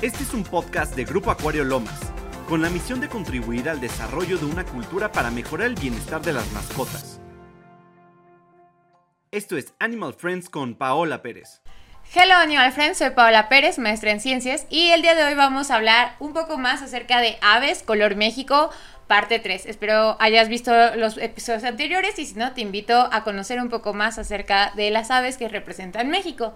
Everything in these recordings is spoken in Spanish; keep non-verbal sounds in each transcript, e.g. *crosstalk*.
Este es un podcast de Grupo Acuario Lomas, con la misión de contribuir al desarrollo de una cultura para mejorar el bienestar de las mascotas. Esto es Animal Friends con Paola Pérez. Hello Animal Friends, soy Paola Pérez, maestra en ciencias, y el día de hoy vamos a hablar un poco más acerca de aves, color México, parte 3. Espero hayas visto los episodios anteriores y si no, te invito a conocer un poco más acerca de las aves que representan México.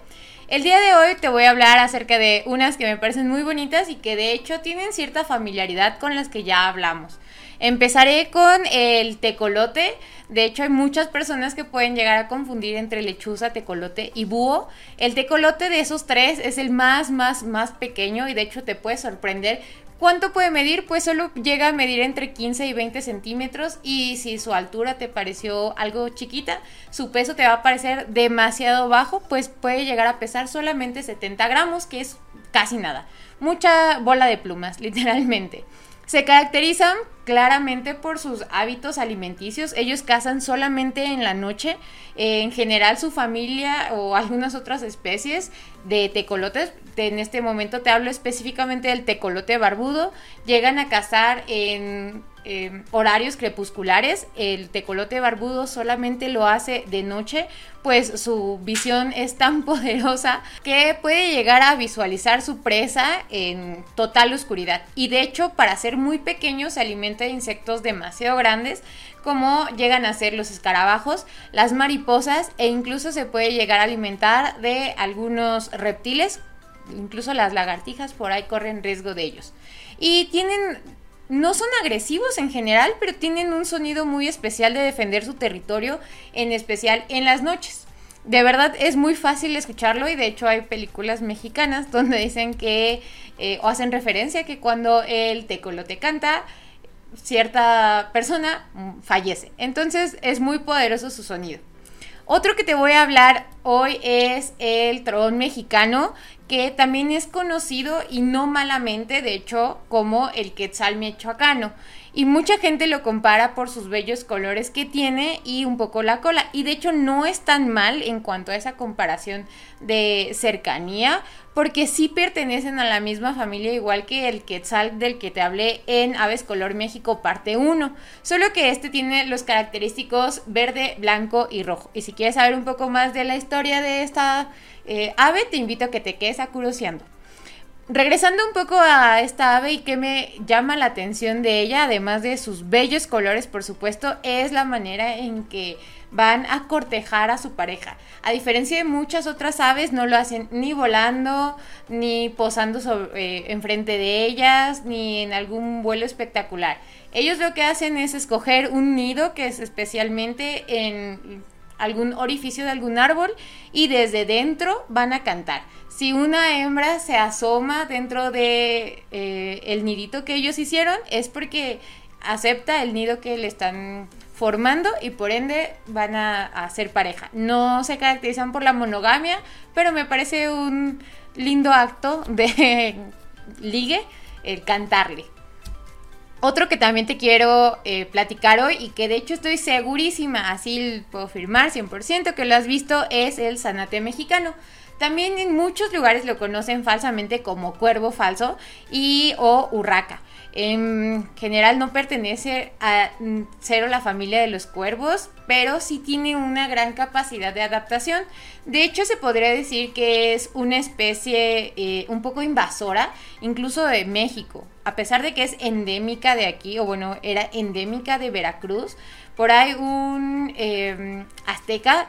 El día de hoy te voy a hablar acerca de unas que me parecen muy bonitas y que de hecho tienen cierta familiaridad con las que ya hablamos. Empezaré con el tecolote. De hecho, hay muchas personas que pueden llegar a confundir entre lechuza, tecolote y búho. El tecolote de esos tres es el más, más, más pequeño y de hecho te puede sorprender ¿Cuánto puede medir? Pues solo llega a medir entre 15 y 20 centímetros y si su altura te pareció algo chiquita, su peso te va a parecer demasiado bajo, pues puede llegar a pesar solamente 70 gramos, que es casi nada. Mucha bola de plumas, *laughs* literalmente. Se caracterizan claramente por sus hábitos alimenticios. Ellos cazan solamente en la noche. en general su familia o algunas otras especies de tecolotes, en este momento te hablo específicamente del tecolote barbudo, llegan a cazar en Em, horarios crepusculares. El tecolote barbudo solamente lo hace de noche, pues su visión *laughs* es tan poderosa que puede llegar a visualizar su presa en total oscuridad. Y de hecho, para ser muy pequeño, se alimenta de insectos demasiado grandes como llegan a ser los escarabajos, las mariposas e incluso se puede llegar a alimentar de algunos reptiles, incluso las lagartijas por ahí corren riesgo de ellos. Y tienen no son agresivos en general, pero tienen un sonido muy especial de defender su territorio, en especial en las noches. De verdad es muy fácil escucharlo y de hecho hay películas mexicanas *laughs* donde dicen que eh, o hacen referencia que cuando el tecolote canta, cierta persona mm, fallece. Entonces es muy poderoso su sonido. Otro que te voy a hablar hoy es el tron mexicano, que también es conocido y no malamente, de hecho, como el quetzal michoacano. Y mucha gente lo compara por sus bellos colores que tiene y un poco la cola. Y de hecho no es tan mal en cuanto a esa comparación de cercanía, porque sí pertenecen a la misma familia, igual que el quetzal del que te hablé en Aves Color México parte 1. Solo que este tiene los característicos verde, blanco y rojo. Y si quieres saber un poco más de la historia de esta eh, ave, te invito a que te quedes acuroseando. Regresando un poco a esta ave y que me llama la atención de ella, además de sus bellos colores, por supuesto, es la manera en que van a cortejar a su pareja. A diferencia de muchas otras aves, no lo hacen ni volando, ni posando sobre, eh, enfrente de ellas, ni en algún vuelo espectacular. Ellos lo que hacen es escoger un nido que es especialmente en algún orificio de algún árbol y desde dentro van a cantar. Si una hembra se asoma dentro de eh, el nidito que ellos hicieron es porque acepta el nido que le están formando y por ende van a, a ser pareja. No se caracterizan por la monogamia, pero me parece un lindo acto de *laughs* ligue el cantarle. Otro que también te quiero eh, platicar hoy y que de hecho estoy segurísima, así puedo firmar 100% que lo has visto, es el zanate mexicano. También en muchos lugares lo conocen falsamente como cuervo falso y o urraca. En general no pertenece a mm, cero la familia de los cuervos, pero sí tiene una gran capacidad de adaptación. De hecho, se podría decir que es una especie eh, un poco invasora, incluso de México. A pesar de que es endémica de aquí, o bueno, era endémica de Veracruz, por ahí un em, azteca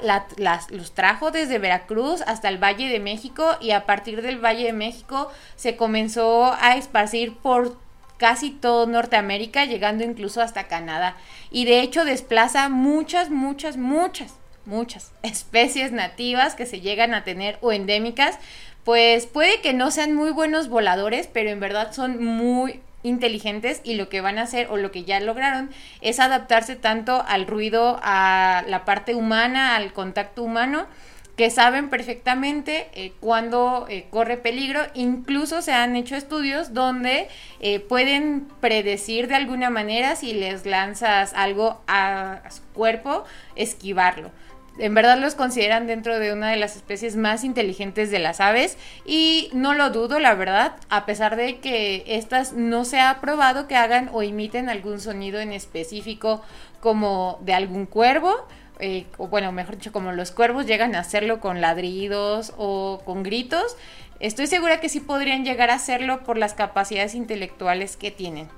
los trajo desde Veracruz hasta el Valle de México y a partir del Valle de México se comenzó a esparcir por casi todo Norteamérica, llegando incluso hasta Canadá. Y de hecho desplaza muchas, muchas, muchas, muchas *laughs* especies nativas que se llegan a tener o endémicas. Pues puede que no sean muy buenos voladores, pero en verdad son muy inteligentes y lo que van a hacer o lo que ya lograron es adaptarse tanto al ruido, a la parte humana, al contacto humano que saben perfectamente eh, cuándo eh, corre peligro. Incluso se han hecho estudios donde eh, pueden predecir de alguna manera si les lanzas algo a, su cuerpo, esquivarlo. en verdad los consideran dentro de una de las especies más inteligentes de las aves y no lo dudo, la verdad, a pesar de que estas no se ha probado que hagan o imiten algún sonido en específico como de algún cuervo. Eh, o bueno, mejor dicho, como los cuervos llegan a hacerlo con ladridos o con gritos, estoy segura que sí podrían llegar a hacerlo por las capacidades intelectuales que tienen.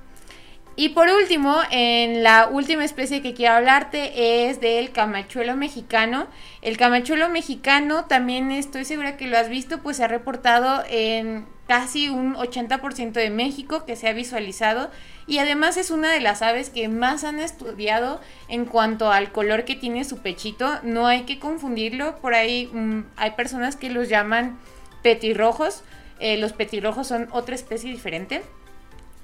Y por último, en la última especie que quiero hablarte es del camachuelo mexicano. El camachuelo mexicano también estoy segura que lo has visto, pues se ha reportado en casi un 80% de México que se ha visualizado y además es una de las aves que más han estudiado en cuanto al color que tiene su pechito. No hay que confundirlo, por ahí mm, hay personas que los llaman petirrojos. Eh, los petirrojos son otra especie diferente.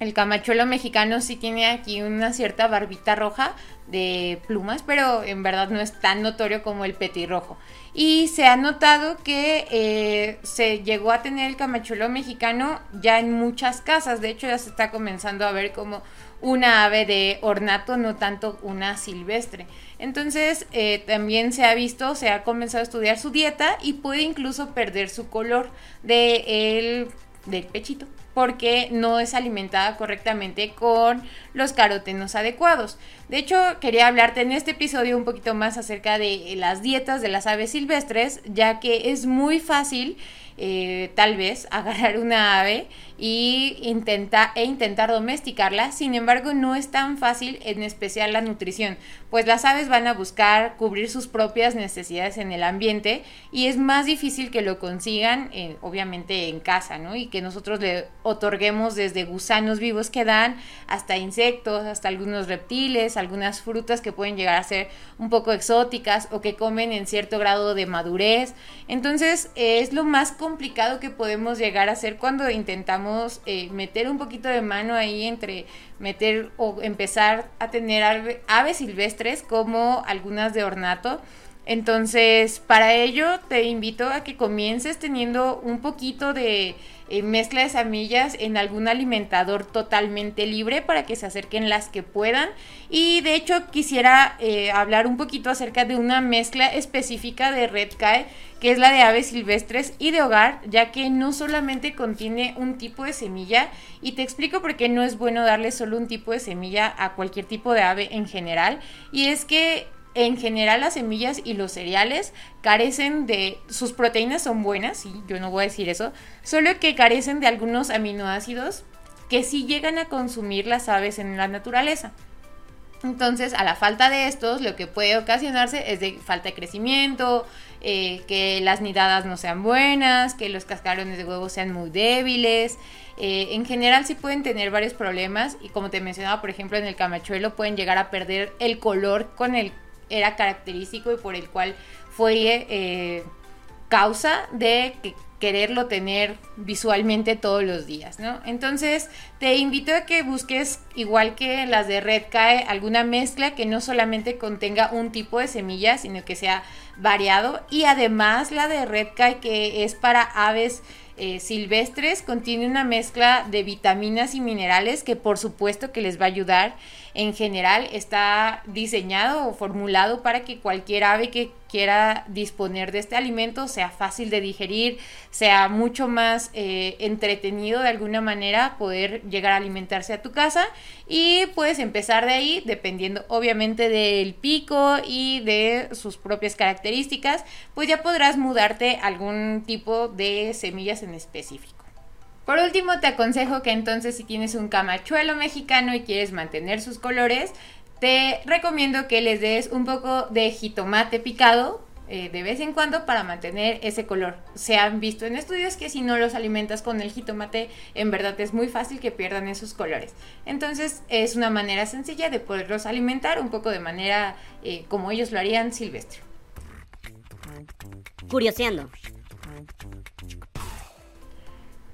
El camachuelo mexicano sí tiene aquí una cierta barbita roja de plumas, pero en verdad no es tan notorio como el petirrojo. Y se ha notado que eh, se llegó a tener el camachuelo mexicano ya en muchas casas. De hecho, ya se está comenzando a ver como una ave de ornato, no tanto una silvestre. Entonces, eh, también se ha visto, se ha comenzado a estudiar su dieta y puede incluso perder su color de el, del pechito porque no es alimentada correctamente con los carotenos adecuados. De hecho, quería hablarte en este episodio un poquito más acerca de las dietas de las aves silvestres, ya que es muy fácil eh, tal vez *laughs* agarrar una ave y intenta, e intentar domesticarla. Sin embargo, no es tan fácil, en especial la nutrición, pues las aves van a buscar cubrir sus propias necesidades en el ambiente y es más difícil que lo consigan, eh, obviamente, en casa, ¿no? Y que nosotros le otorguemos desde gusanos vivos que dan hasta insectos, hasta algunos reptiles, algunas frutas que pueden llegar a ser un poco exóticas o que comen en cierto grado de madurez. Entonces, es lo más complicado que podemos llegar a hacer cuando intentamos eh, meter un poquito de mano ahí entre meter o empezar a tener aves silvestres como algunas de ornato. Entonces, para ello te invito a que comiences teniendo un poquito de eh, mezcla de semillas en algún alimentador totalmente libre para que se acerquen las que puedan. Y de hecho quisiera eh, hablar un poquito acerca de una mezcla específica de Red Kai, que es la de aves silvestres y de hogar, ya que no solamente contiene un tipo de semilla, y te explico por qué no es bueno darle solo un tipo de semilla a cualquier tipo de ave en general, y es que en general las semillas y los cereales carecen de, sus proteínas son buenas, sí, yo no voy a decir eso, solo que carecen de algunos aminoácidos que sí llegan a consumir las aves en la naturaleza. Entonces, a la falta de estos, lo que puede ocasionarse es de falta de crecimiento, eh, que las nidadas no sean buenas, que los cascarones de huevo sean muy débiles. Eh, en general sí pueden tener varios problemas y como te mencionaba, por ejemplo, en el camachuelo pueden llegar a perder el color con el era característico y por el cual fue eh, causa de quererlo tener visualmente todos los días, ¿no? Entonces te invito a que busques, igual que las de Red Cae, alguna mezcla que no solamente contenga un tipo de semilla, sino que sea variado. Y además la de Red Cae, que es para aves eh, silvestres, contiene una mezcla de vitaminas y minerales que por supuesto que les va a ayudar en general está diseñado o formulado para que cualquier ave que quiera disponer de este alimento sea fácil de digerir, sea mucho más eh, entretenido de alguna manera poder llegar a alimentarse a tu casa y puedes empezar de ahí dependiendo obviamente del pico y de sus propias características, pues ya podrás mudarte algún tipo de semillas en específico. Por último, te aconsejo que entonces si tienes un camachuelo mexicano y quieres mantener sus colores, te recomiendo que les des un poco de jitomate picado eh, de vez en cuando para mantener ese color. Se han visto en estudios que si no los alimentas con el jitomate, en verdad es muy fácil que pierdan esos colores. Entonces es una manera sencilla de poderlos alimentar un poco de manera eh, como ellos lo harían silvestre. Curioseando.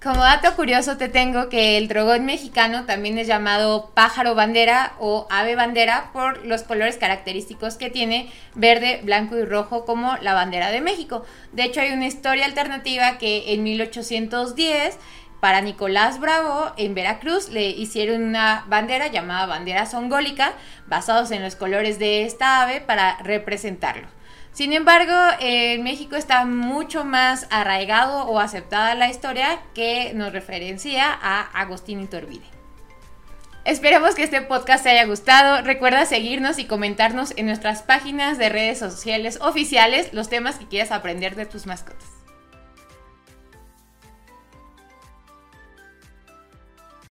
Como dato curioso te tengo que el dragón mexicano también es llamado pájaro bandera o ave bandera por los colores característicos que tiene, verde, blanco y rojo como la bandera de México. De hecho hay una historia alternativa que en 1810 para Nicolás Bravo en Veracruz le hicieron una bandera llamada bandera songólica basados en los colores de esta ave para representarlo. Sin embargo, en México está mucho más arraigado o aceptada la historia que nos referencia a Agustín Iturbide. Esperemos que este podcast te haya gustado. Recuerda seguirnos y comentarnos en nuestras páginas de redes sociales oficiales los temas que quieras aprender de tus mascotas.